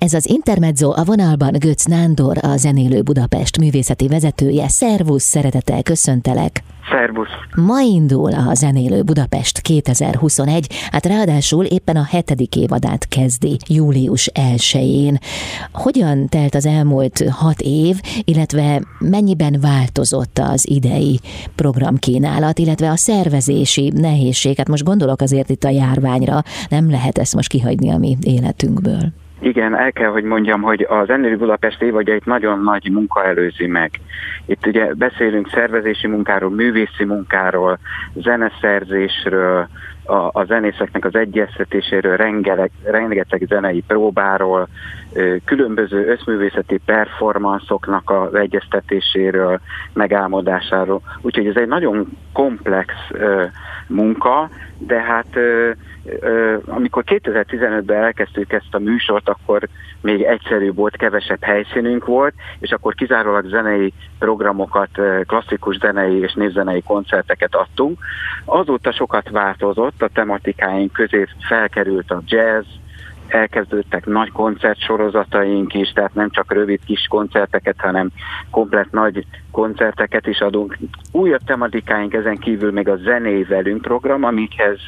Ez az Intermezzo a vonalban Götz Nándor, a Zenélő Budapest művészeti vezetője. Szervusz, szeretettel köszöntelek! Szervusz! Ma indul a Zenélő Budapest 2021, hát ráadásul éppen a hetedik évadát kezdi, július 1-én. Hogyan telt az elmúlt hat év, illetve mennyiben változott az idei programkínálat, illetve a szervezési nehézség? Hát most gondolok azért itt a járványra, nem lehet ezt most kihagyni a mi életünkből. Igen, el kell, hogy mondjam, hogy az Zenélő Budapest évadjait nagyon nagy munka előzi meg. Itt ugye beszélünk szervezési munkáról, művészi munkáról, zeneszerzésről, a, a zenészeknek az egyeztetéséről, rengeteg, rengeteg zenei próbáról, különböző összművészeti performanszoknak az egyeztetéséről, megálmodásáról. Úgyhogy ez egy nagyon komplex munka, de hát amikor 2015-ben elkezdtük ezt a műsort, akkor még egyszerűbb volt, kevesebb helyszínünk volt, és akkor kizárólag zenei programokat, klasszikus zenei és névzenei koncerteket adtunk. Azóta sokat változott, a tematikáink közé felkerült a jazz, elkezdődtek nagy koncertsorozataink is, tehát nem csak rövid kis koncerteket, hanem komplet nagy koncerteket is adunk. Újabb tematikáink ezen kívül még a zenévelünk program, amikhez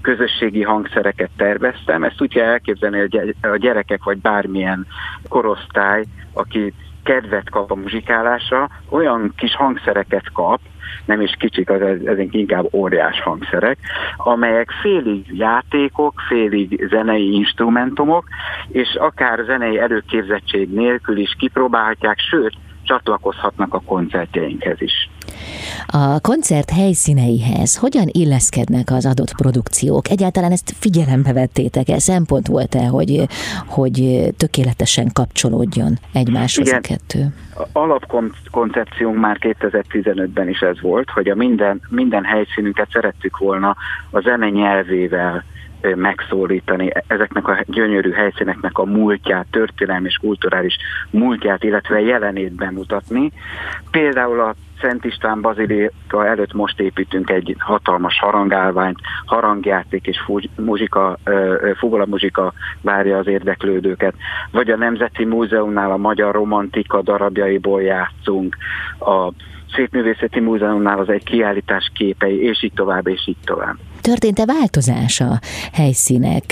közösségi hangszereket terveztem. Ezt úgy kell elképzelni, hogy a gyerekek vagy bármilyen korosztály, aki kedvet kap a muzsikálásra, olyan kis hangszereket kap, nem is kicsik, az, ezek inkább óriás hangszerek, amelyek félig játékok, félig zenei instrumentumok, és akár zenei előképzettség nélkül is kipróbálhatják, sőt, csatlakozhatnak a koncertjeinkhez is. A koncert helyszíneihez hogyan illeszkednek az adott produkciók? Egyáltalán ezt figyelembe vettétek-e? Szempont volt-e, hogy, hogy tökéletesen kapcsolódjon egymáshoz Igen. a kettő? Alapkoncepciónk már 2015-ben is ez volt, hogy a minden, minden helyszínünket szerettük volna a zene nyelvével megszólítani ezeknek a gyönyörű helyszíneknek a múltját, történelmi és kulturális múltját, illetve jelenét bemutatni. Például a Szent István Bazilika előtt most építünk egy hatalmas harangálványt, harangjáték és muzsika, fuvola muzsika várja az érdeklődőket. Vagy a Nemzeti Múzeumnál a magyar romantika darabjaiból játszunk, a Szépművészeti Múzeumnál az egy kiállítás képei, és így tovább, és így tovább. Történt-e változás a helyszínek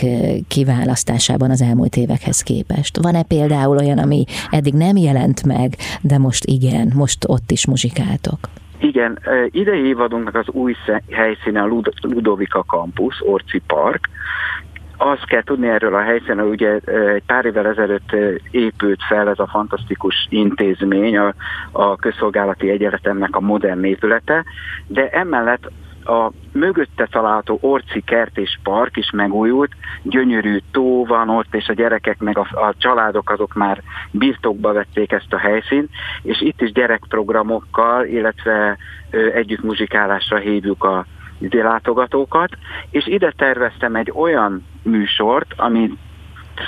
kiválasztásában az elmúlt évekhez képest? Van-e például olyan, ami eddig nem jelent meg, de most igen, most ott is muzsikáltok? Igen, idei évadunknak az új helyszíne a Ludovika Campus, Orci Park, azt kell tudni erről a helyszínen, hogy ugye egy pár évvel ezelőtt épült fel ez a fantasztikus intézmény, a, a közszolgálati egyetemnek a modern épülete, de emellett a mögötte található Orci kert és park is megújult, gyönyörű tó van ott, és a gyerekek meg a, a családok azok már birtokba vették ezt a helyszínt, és itt is gyerekprogramokkal, illetve ö, együtt muzsikálásra hívjuk a látogatókat, és ide terveztem egy olyan műsort, ami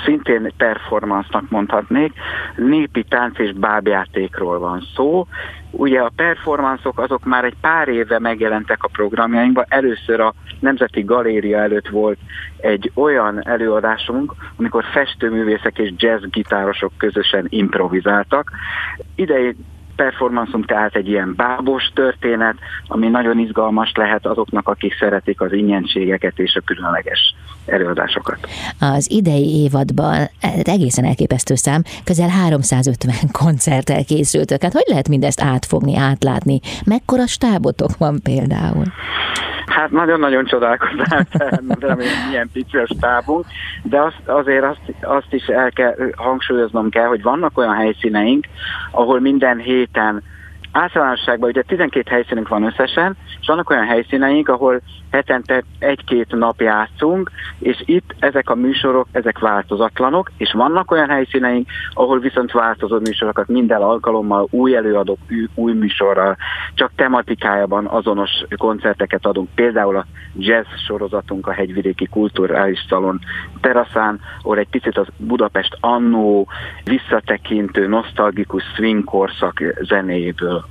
szintén performance-nak mondhatnék, népi tánc és bábjátékról van szó. Ugye a performanszok azok már egy pár éve megjelentek a programjainkban. Először a Nemzeti Galéria előtt volt egy olyan előadásunk, amikor festőművészek és jazzgitárosok közösen improvizáltak. Idei performanszunk tehát egy ilyen bábos történet, ami nagyon izgalmas lehet azoknak, akik szeretik az ingyenségeket és a különleges előadásokat. Az idei évadban egészen elképesztő szám, közel 350 koncerttel készültök. Hát hogy lehet mindezt átfogni, átlátni? Mekkora stábotok van például? Hát nagyon-nagyon csodálkoztam, remélem milyen pici a stábunk, de azt, azért azt, azt is el kell hangsúlyoznom kell, hogy vannak olyan helyszíneink, ahol minden héten általánosságban ugye 12 helyszínünk van összesen, és vannak olyan helyszíneink, ahol hetente egy-két nap játszunk, és itt ezek a műsorok, ezek változatlanok, és vannak olyan helyszíneink, ahol viszont változó műsorokat minden alkalommal új előadók, új műsorral, csak tematikájában azonos koncerteket adunk. Például a jazz sorozatunk a Hegyvidéki Kulturális Szalon teraszán, ahol egy picit az Budapest annó visszatekintő, nosztalgikus swing korszak zenéjéből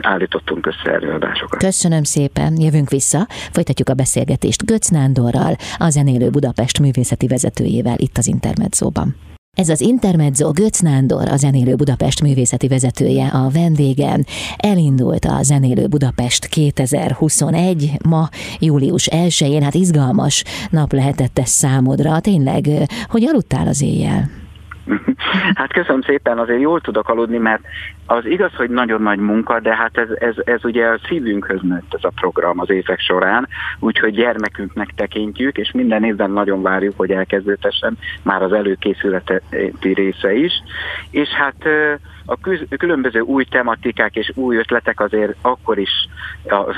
állítottunk össze előadásokat. Köszönöm szépen, jövünk vissza, folytatjuk a beszélgetést Götz Nándorral, a Zenélő Budapest művészeti vezetőjével itt az Intermedzóban. Ez az Intermezzo Götz Nándor, a Zenélő Budapest művészeti vezetője a vendégem. Elindult a Zenélő Budapest 2021, ma július 1-én, hát izgalmas nap lehetett ez számodra. Tényleg, hogy aludtál az éjjel? Hát köszönöm szépen, azért jól tudok aludni, mert az igaz, hogy nagyon nagy munka, de hát ez, ez, ez ugye a szívünkhöz nőtt ez a program az évek során, úgyhogy gyermekünknek tekintjük, és minden évben nagyon várjuk, hogy elkezdődhessen már az előkészületi része is. És hát a különböző új tematikák és új ötletek azért akkor is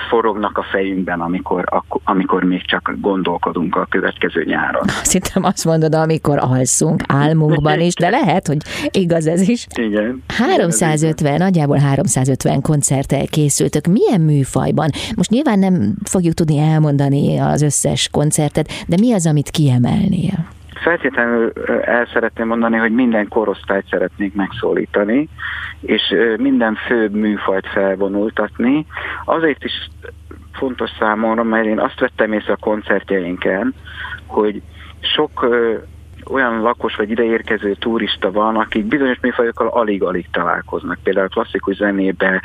forognak a fejünkben, amikor, amikor még csak gondolkodunk a következő nyáron. Hittem azt mondod, amikor alszunk álmunkban is, de lehet, hogy igaz ez is. Igen. 350, nagyjából 350 koncerttel készültök. Milyen műfajban? Most nyilván nem fogjuk tudni elmondani az összes koncertet, de mi az, amit kiemelnél? Feltétlenül el szeretném mondani, hogy minden korosztályt szeretnék megszólítani, és minden főbb műfajt felvonultatni. Azért is fontos számomra, mert én azt vettem észre a koncertjeinken, hogy sok olyan lakos vagy ideérkező turista van, akik bizonyos műfajokkal alig-alig találkoznak. Például a klasszikus zenébe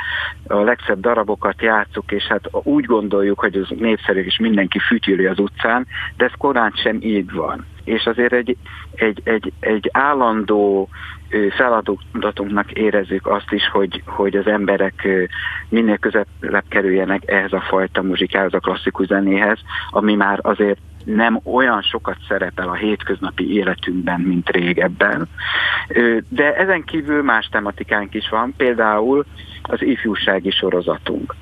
a legszebb darabokat játszuk, és hát úgy gondoljuk, hogy az népszerű, és mindenki fütyüli az utcán, de ez korán sem így van. És azért egy, egy, egy, egy állandó feladatunknak érezzük azt is, hogy, hogy az emberek minél közelebb kerüljenek ehhez a fajta muzsikához, a klasszikus zenéhez, ami már azért nem olyan sokat szerepel a hétköznapi életünkben, mint régebben. De ezen kívül más tematikánk is van, például az ifjúsági sorozatunk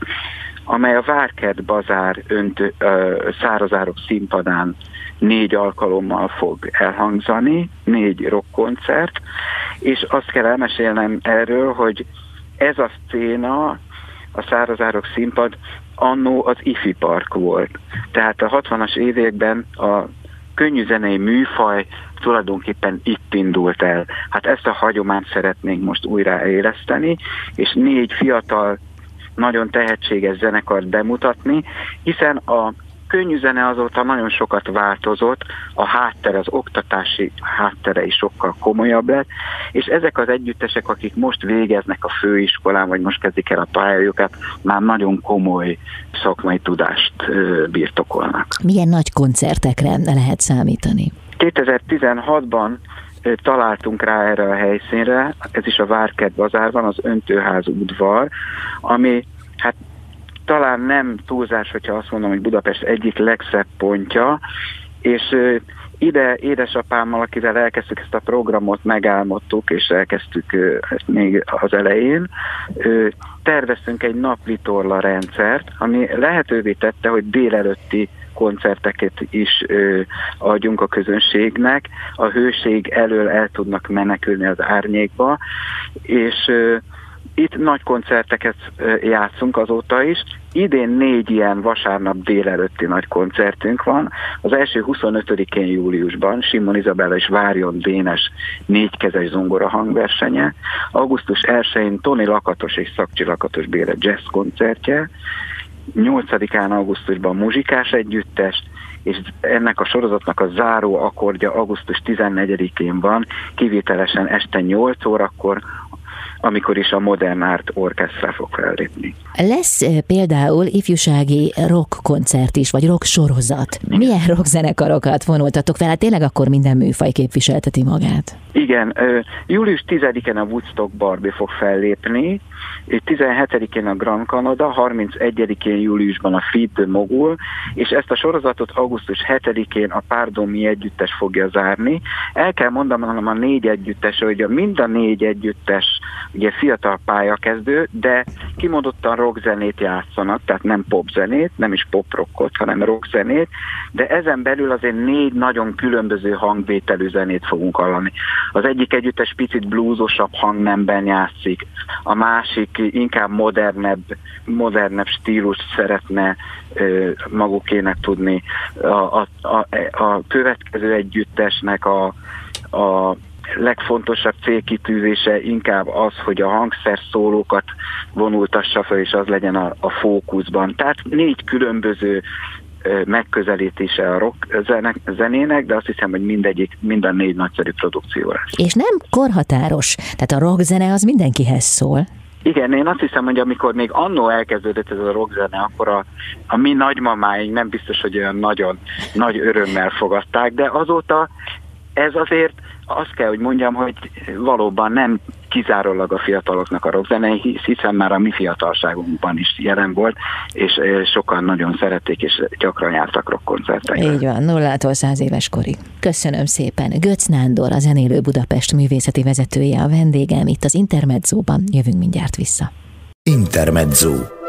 amely a Várkert Bazár önt, szárazárok színpadán négy alkalommal fog elhangzani, négy rockkoncert, és azt kell elmesélnem erről, hogy ez a széna, a szárazárok színpad annó az IFI Park volt. Tehát a 60-as években a könnyű zenei műfaj tulajdonképpen itt indult el. Hát ezt a hagyományt szeretnénk most újra éleszteni, és négy fiatal, nagyon tehetséges zenekart bemutatni, hiszen a könnyű zene azóta nagyon sokat változott, a háttere, az oktatási háttere is sokkal komolyabb lett, és ezek az együttesek, akik most végeznek a főiskolán, vagy most kezdik el a pályájukat, már nagyon komoly szakmai tudást birtokolnak. Milyen nagy koncertekre lehet számítani? 2016-ban találtunk rá erre a helyszínre, ez is a Várkert bazárban, az Öntőház udvar, ami hát talán nem túlzás, hogyha azt mondom, hogy Budapest egyik legszebb pontja, és ide édesapámmal, akivel elkezdtük ezt a programot, megálmodtuk, és elkezdtük ezt még az elején, terveztünk egy naplitorla rendszert, ami lehetővé tette, hogy délelőtti koncerteket is adjunk a közönségnek, a hőség elől el tudnak menekülni az árnyékba, és ö, itt nagy koncerteket játszunk azóta is. Idén négy ilyen vasárnap délelőtti nagy koncertünk van. Az első 25-én júliusban Simon Izabella és Várjon Dénes négykezes zongora hangversenye. Augusztus 1-én Tony Lakatos és Szakcsi Lakatos Béle jazz koncertje. 8-án augusztusban muzsikás együttes, és ennek a sorozatnak a záró akkordja augusztus 14-én van, kivételesen este 8 órakor amikor is a Modern Art Orchestra fog fellépni. Lesz például ifjúsági rock koncert is, vagy rock sorozat. Milyen rock zenekarokat vonultatok fel? Hát tényleg akkor minden műfaj képviselteti magát. Igen, július 10-én a Woodstock Barbie fog fellépni, 17-én a Grand Canada, 31-én júliusban a Feed the Mogul, és ezt a sorozatot augusztus 7-én a Párdomi együttes fogja zárni. El kell mondanom a négy együttes, hogy a mind a négy együttes ugye fiatal pályakezdő, de kimondottan rockzenét játszanak, tehát nem popzenét, nem is poprockot, hanem rockzenét, de ezen belül azért négy nagyon különböző hangvételű zenét fogunk hallani. Az egyik együttes picit bluesosabb hangnemben játszik, a másik inkább modernebb, modernebb stílust szeretne ö, magukének tudni. A, a, a, a következő együttesnek a, a legfontosabb célkitűzése inkább az, hogy a hangszer szólókat vonultassa fel, és az legyen a, a fókuszban. Tehát négy különböző megközelítése a rock zenének, de azt hiszem, hogy mindegyik, minden négy nagyszerű produkció lesz. És nem korhatáros, tehát a rock zene az mindenkihez szól. Igen, én azt hiszem, hogy amikor még annó elkezdődött ez a rockzene, akkor a, a mi nagymamáink nem biztos, hogy olyan nagyon nagy örömmel fogadták, de azóta ez azért azt kell, hogy mondjam, hogy valóban nem kizárólag a fiataloknak a rockzene, hiszen már a mi fiatalságunkban is jelen volt, és sokan nagyon szerették, és gyakran jártak rockkoncertekre. Így van, nullától száz éves korig. Köszönöm szépen. Götz Nándor, a zenélő Budapest művészeti vezetője a vendégem itt az Intermedzóban. Jövünk mindjárt vissza. Intermezzo.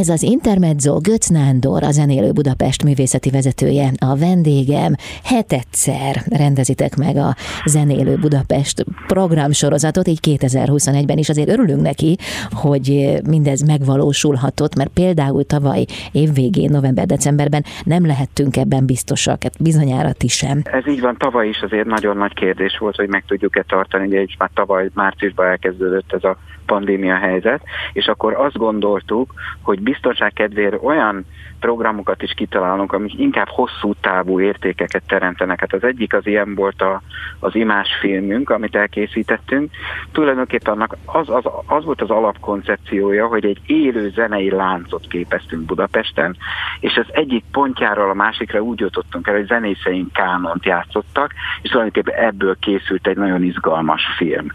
Ez az Intermezzo Götz Nándor, a Zenélő Budapest művészeti vezetője, a vendégem. Hetedszer rendezitek meg a Zenélő Budapest programsorozatot, így 2021-ben is azért örülünk neki, hogy mindez megvalósulhatott, mert például tavaly évvégén, november-decemberben nem lehettünk ebben biztosak, hát bizonyára ti sem. Ez így van, tavaly is azért nagyon nagy kérdés volt, hogy meg tudjuk-e tartani, ugye is már tavaly márciusban elkezdődött ez a pandémia helyzet, és akkor azt gondoltuk, hogy biztonság kedvéért olyan programokat is kitalálunk, amik inkább hosszú távú értékeket teremtenek. Hát az egyik az ilyen volt a, az imás filmünk, amit elkészítettünk. Tulajdonképpen annak az, az, az volt az alapkoncepciója, hogy egy élő zenei láncot képeztünk Budapesten, és az egyik pontjáról a másikra úgy jutottunk el, hogy zenészeink kánont játszottak, és tulajdonképpen ebből készült egy nagyon izgalmas film.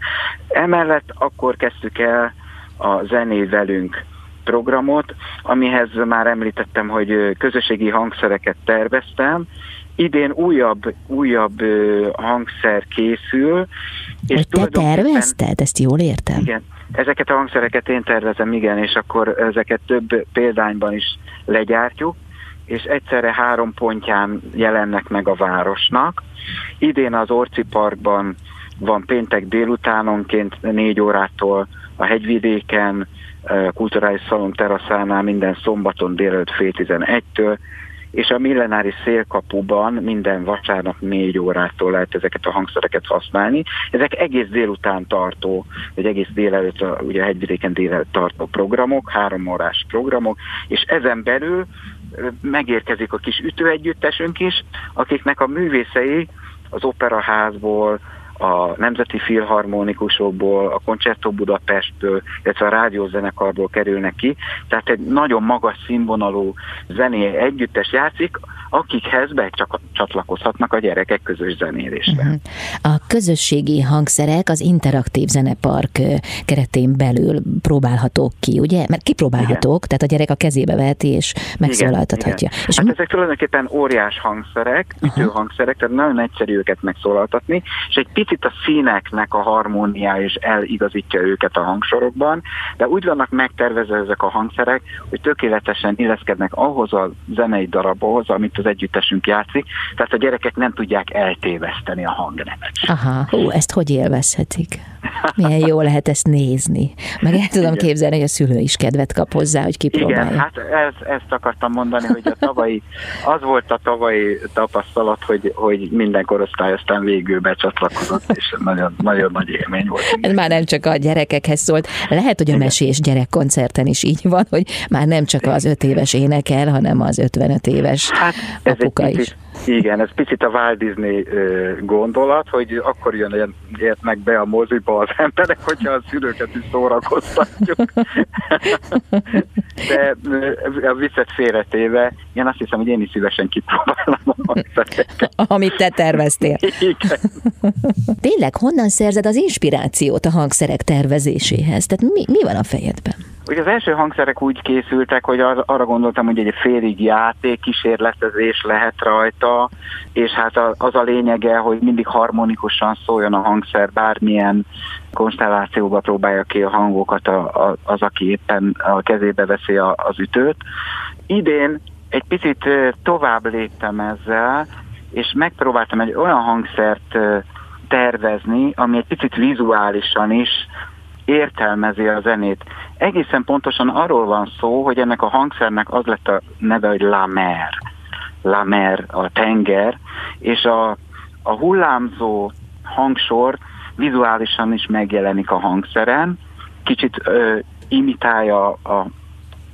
Emellett akkor kezdtük el a zené velünk programot, amihez már említettem, hogy közösségi hangszereket terveztem, idén újabb, újabb hangszer készül. És te tervezted? Ezt jól értem? Igen. Ezeket a hangszereket én tervezem, igen, és akkor ezeket több példányban is legyártjuk, és egyszerre három pontján jelennek meg a városnak. Idén az Orci Parkban van péntek délutánonként négy órától a hegyvidéken, kulturális szalon teraszánál minden szombaton délelőtt fél tizenegytől, és a millenári szélkapuban minden vasárnap négy órától lehet ezeket a hangszereket használni. Ezek egész délután tartó, vagy egész délelőtt, ugye a hegyvidéken délelőtt tartó programok, három órás programok, és ezen belül megérkezik a kis ütőegyüttesünk is, akiknek a művészei az operaházból, a Nemzeti Filharmonikusokból, a Concerto Budapestből, illetve a rádiózenekarból kerülnek ki. Tehát egy nagyon magas színvonalú zené együttes játszik, akikhez be csak csatlakozhatnak a gyerekek közös zenélésben. Uh-huh. A közösségi hangszerek az interaktív zenepark keretén belül próbálhatók ki, ugye? Mert kipróbálhatók, tehát a gyerek a kezébe veheti és megszólaltathatja. Igen, igen. És hát ezek tulajdonképpen óriás hangszerek, ütőhangszerek, tehát nagyon egyszerű őket megszólaltatni, és egy picit a színeknek a harmóniája is eligazítja őket a hangsorokban, de úgy vannak megtervezve ezek a hangszerek, hogy tökéletesen illeszkednek ahhoz a zenei darabhoz, amit az együttesünk játszik, tehát a gyerekek nem tudják eltéveszteni a hangnemet. Aha, hú, ezt hogy élvezhetik? Milyen jó lehet ezt nézni. Meg el tudom Igen. képzelni, hogy a szülő is kedvet kap hozzá, hogy kipróbálja. Igen, hát ez, ezt akartam mondani, hogy a tavalyi, az volt a tavalyi tapasztalat, hogy, hogy minden korosztály aztán végül becsatlakozott, és nagyon, nagyon nagy élmény volt. Ez már nem csak a gyerekekhez szólt. Lehet, hogy a mesés gyerekkoncerten is így van, hogy már nem csak az öt éves énekel, hanem az 55 éves hát, apuka is. Picit, igen, ez picit a Walt Disney gondolat, hogy akkor jön értnek be a moziba az emberek, hogyha a szülőket is szórakoztatjuk. De a viccet félretéve, én azt hiszem, hogy én is szívesen kipróbálom a hangszereket. Amit te terveztél. Igen. Tényleg, honnan szerzed az inspirációt a hangszerek tervezéséhez? Tehát mi, mi van a fejedben? Ugye az első hangszerek úgy készültek, hogy az, arra gondoltam, hogy egy félig játék, kísérletezés lehet rajta, és hát az a lényege, hogy mindig harmonikusan szóljon a hangszer, bármilyen konstellációba próbálja ki a hangokat a, a, az, aki éppen a kezébe veszi a, az ütőt. Idén egy picit tovább léptem ezzel, és megpróbáltam egy olyan hangszert tervezni, ami egy picit vizuálisan is értelmezi a zenét. Egészen pontosan arról van szó, hogy ennek a hangszernek az lett a neve, hogy la mer. La mer, a tenger, és a, a hullámzó hangsor vizuálisan is megjelenik a hangszeren, kicsit ö, imitálja a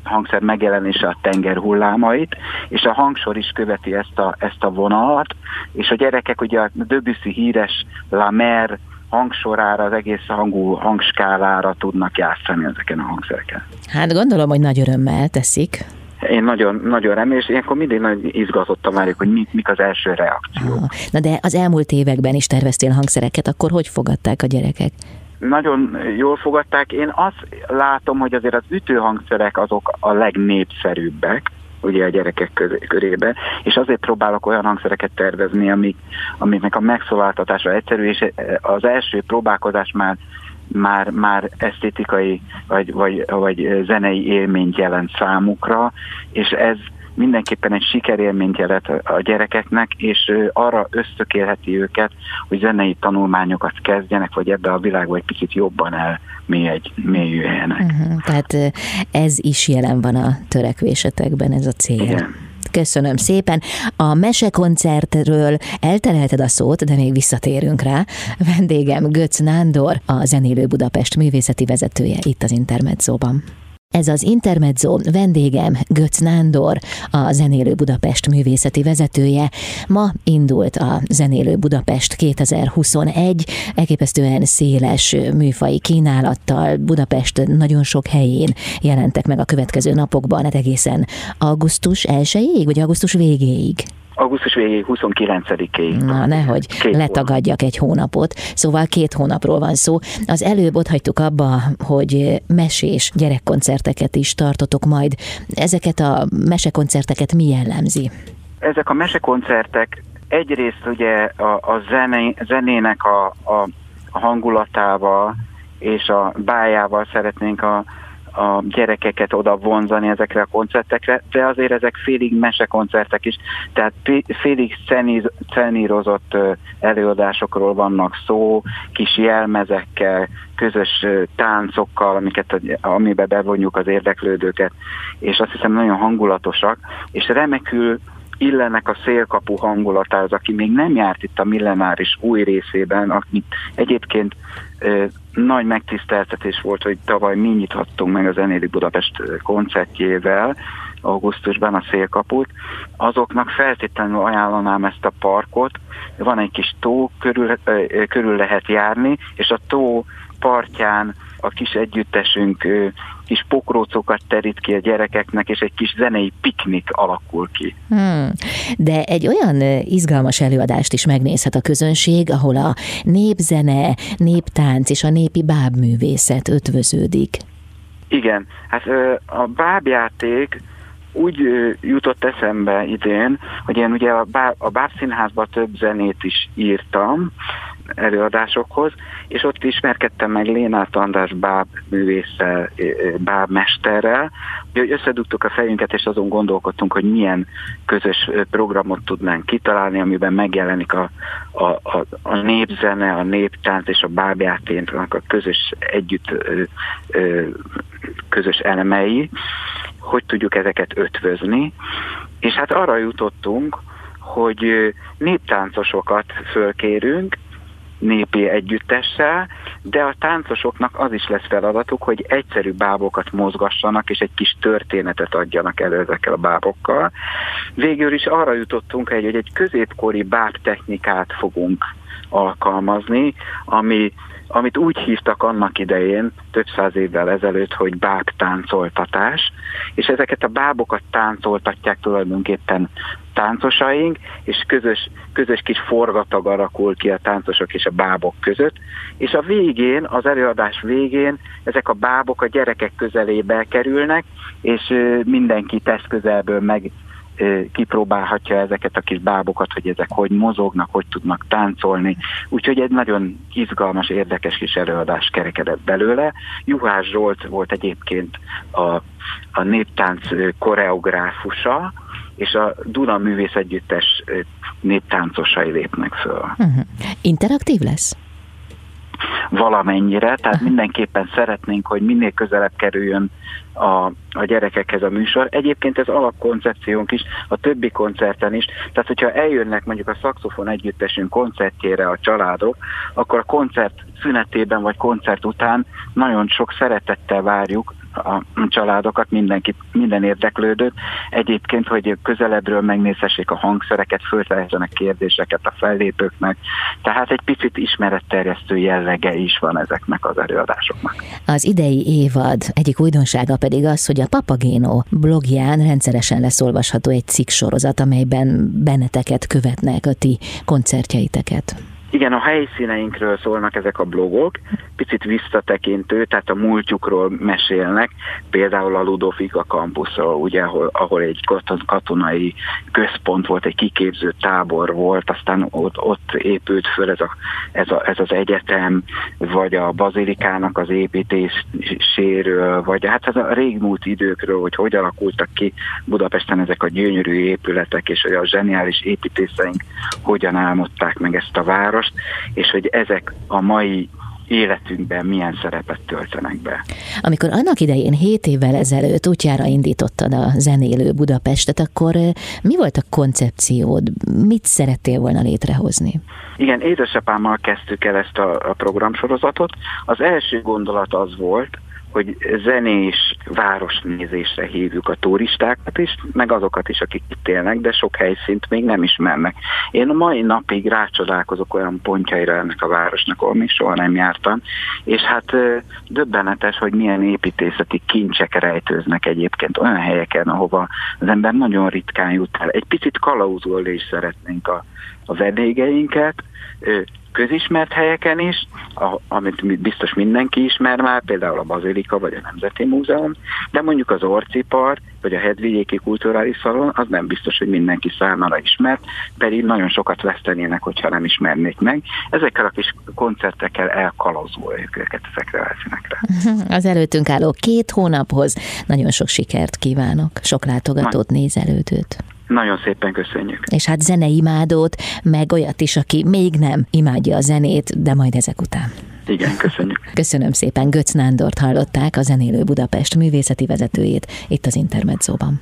hangszer megjelenése a tenger hullámait, és a hangsor is követi ezt a, ezt a vonalat, és a gyerekek ugye a Debussy híres La Mer hangsorára, az egész hangú hangskálára tudnak játszani ezeken a hangszereken. Hát gondolom, hogy nagy örömmel teszik. Én nagyon, nagyon remélem, és ilyenkor mindig nagy izgatottam várjuk, hogy mik, mik az első reakciók. Na de az elmúlt években is terveztél hangszereket, akkor hogy fogadták a gyerekek? Nagyon jól fogadták. Én azt látom, hogy azért az ütőhangszerek azok a legnépszerűbbek, ugye a gyerekek körébe, és azért próbálok olyan hangszereket tervezni, amik, amiknek a megszólaltatása egyszerű, és az első próbálkozás már már, már esztétikai vagy, vagy, vagy zenei élményt jelent számukra, és ez mindenképpen egy sikerélményt jelent a gyerekeknek, és arra ösztökélheti őket, hogy zenei tanulmányokat kezdjenek, vagy ebbe a világba egy picit jobban elmélyüljenek. Uh-huh. Tehát ez is jelen van a törekvésetekben, ez a cél. Igen. Köszönöm szépen. A mesekoncertről elterelted a szót, de még visszatérünk rá. Vendégem Götz Nándor, a Zenélő Budapest művészeti vezetője itt az Intermedzóban. Ez az Intermezzo vendégem Götz Nándor, a Zenélő Budapest művészeti vezetője. Ma indult a Zenélő Budapest 2021, elképesztően széles műfai kínálattal Budapest nagyon sok helyén jelentek meg a következő napokban, hát egészen augusztus 1-ig, vagy augusztus végéig augusztus végéig 29-ig. Na, nehogy két letagadjak egy hónapot. Szóval két hónapról van szó. Az előbb ott hagytuk abba, hogy mesés gyerekkoncerteket is tartotok majd. Ezeket a mesekoncerteket mi jellemzi? Ezek a mesekoncertek egyrészt ugye a, a zené, zenének a, a, a hangulatával és a bájával szeretnénk a, a gyerekeket oda vonzani ezekre a koncertekre, de azért ezek félig mesekoncertek is, tehát félig szenírozott előadásokról vannak szó, kis jelmezekkel, közös táncokkal, amiket, amiben bevonjuk az érdeklődőket, és azt hiszem nagyon hangulatosak, és remekül illenek a szélkapu hangulatához, aki még nem járt itt a millenáris új részében, akit egyébként nagy megtiszteltetés volt, hogy tavaly mi nyithattunk meg a Zenéli Budapest koncertjével, augusztusban a szélkaput, azoknak feltétlenül ajánlanám ezt a parkot. Van egy kis tó, körül, körül lehet járni, és a tó partján a kis együttesünk kis pokrócokat terít ki a gyerekeknek, és egy kis zenei piknik alakul ki. Hmm. De egy olyan izgalmas előadást is megnézhet a közönség, ahol a népzene, néptánc és a népi bábművészet ötvöződik. Igen, hát a bábjáték úgy jutott eszembe idén, hogy én ugye a, báb, a bábszínházban több zenét is írtam, előadásokhoz, és ott ismerkedtem meg Lénát András báb művésszel, báb mesterrel, hogy összedugtuk a fejünket, és azon gondolkodtunk, hogy milyen közös programot tudnánk kitalálni, amiben megjelenik a, a, a, a népzene, a néptánc és a bábjátéknak a közös együtt közös elemei, hogy tudjuk ezeket ötvözni, és hát arra jutottunk, hogy néptáncosokat fölkérünk, népi együttessel, de a táncosoknak az is lesz feladatuk, hogy egyszerű bábokat mozgassanak, és egy kis történetet adjanak elő ezekkel a bábokkal. Végül is arra jutottunk, hogy egy középkori báb technikát fogunk alkalmazni, ami amit úgy hívtak annak idején, több száz évvel ezelőtt, hogy báb táncoltatás, és ezeket a bábokat táncoltatják tulajdonképpen táncosaink, és közös, közös kis forgatag alakul ki a táncosok és a bábok között, és a végén, az előadás végén ezek a bábok a gyerekek közelébe kerülnek, és mindenki tesz közelből meg kipróbálhatja ezeket a kis bábokat, hogy ezek hogy mozognak, hogy tudnak táncolni. Úgyhogy egy nagyon izgalmas, érdekes kis előadás kerekedett belőle. Juhás Zsolt volt egyébként a, a néptánc koreográfusa, és a Duna Művész Együttes néptáncosai lépnek föl. Uh-huh. Interaktív lesz? valamennyire, tehát mindenképpen szeretnénk, hogy minél közelebb kerüljön a, a gyerekekhez a műsor. Egyébként ez alapkoncepciónk is, a többi koncerten is, tehát hogyha eljönnek mondjuk a szakszofon együttesünk koncertjére a családok, akkor a koncert szünetében vagy koncert után nagyon sok szeretettel várjuk a családokat, mindenkit, minden érdeklődőt. Egyébként, hogy közelebbről megnézhessék a hangszereket, föltehessenek kérdéseket a fellépőknek. Tehát egy picit ismeretterjesztő jellege is van ezeknek az előadásoknak. Az idei évad egyik újdonsága pedig az, hogy a Papagéno blogján rendszeresen lesz olvasható egy cikk sorozat, amelyben benneteket követnek a ti koncertjeiteket. Igen, a helyszíneinkről szólnak ezek a blogok, picit visszatekintő, tehát a múltjukról mesélnek, például a Ludovika kampuszról, ugye, ahol, ahol egy katonai központ volt, egy kiképző tábor volt, aztán ott, ott épült föl ez, a, ez, a, ez az egyetem, vagy a bazilikának az építéséről, vagy hát ez a régmúlt időkről, hogy hogy alakultak ki Budapesten ezek a gyönyörű épületek, és hogy a zseniális építészeink hogyan álmodták meg ezt a várost, és hogy ezek a mai életünkben milyen szerepet töltenek be. Amikor annak idején 7 évvel ezelőtt útjára indítottad a zenélő Budapestet, akkor mi volt a koncepciód? Mit szerettél volna létrehozni? Igen, édesapámmal kezdtük el ezt a, a programsorozatot. Az első gondolat az volt, hogy zenés városnézésre hívjuk a turistákat is, meg azokat is, akik itt élnek, de sok helyszínt még nem ismernek. Én a mai napig rácsodálkozok olyan pontjaira ennek a városnak, ahol még soha nem jártam, és hát döbbenetes, hogy milyen építészeti kincsek rejtőznek egyébként olyan helyeken, ahova az ember nagyon ritkán jut el. Egy picit kalauzolni is szeretnénk a, a vendégeinket, közismert helyeken is, a, amit biztos mindenki ismer már, például a Bazilika vagy a Nemzeti Múzeum, de mondjuk az Orcipar vagy a Hedvidéki Kulturális Szalon, az nem biztos, hogy mindenki számára ismert, pedig nagyon sokat vesztenének, hogyha nem ismernék meg. Ezekkel a kis koncertekkel elkalazoljuk őket ezekre a helyszínekre. Az előttünk álló két hónaphoz nagyon sok sikert kívánok, sok látogatót, nézelődőt. Nagyon szépen köszönjük. És hát zeneimádót, meg olyat is, aki még nem imádja a zenét, de majd ezek után. Igen, köszönjük. Köszönöm szépen. Götz Nándort hallották, a Zenélő Budapest művészeti vezetőjét itt az Intermedzóban.